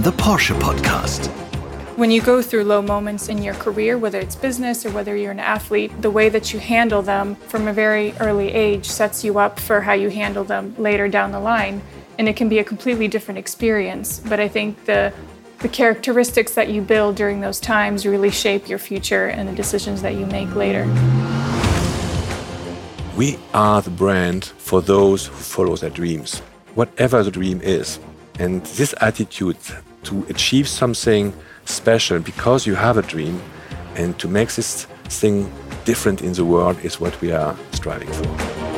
The Porsche Podcast. When you go through low moments in your career, whether it's business or whether you're an athlete, the way that you handle them from a very early age sets you up for how you handle them later down the line. And it can be a completely different experience. But I think the the characteristics that you build during those times really shape your future and the decisions that you make later. We are the brand for those who follow their dreams, whatever the dream is. And this attitude to achieve something special because you have a dream and to make this thing different in the world is what we are striving for.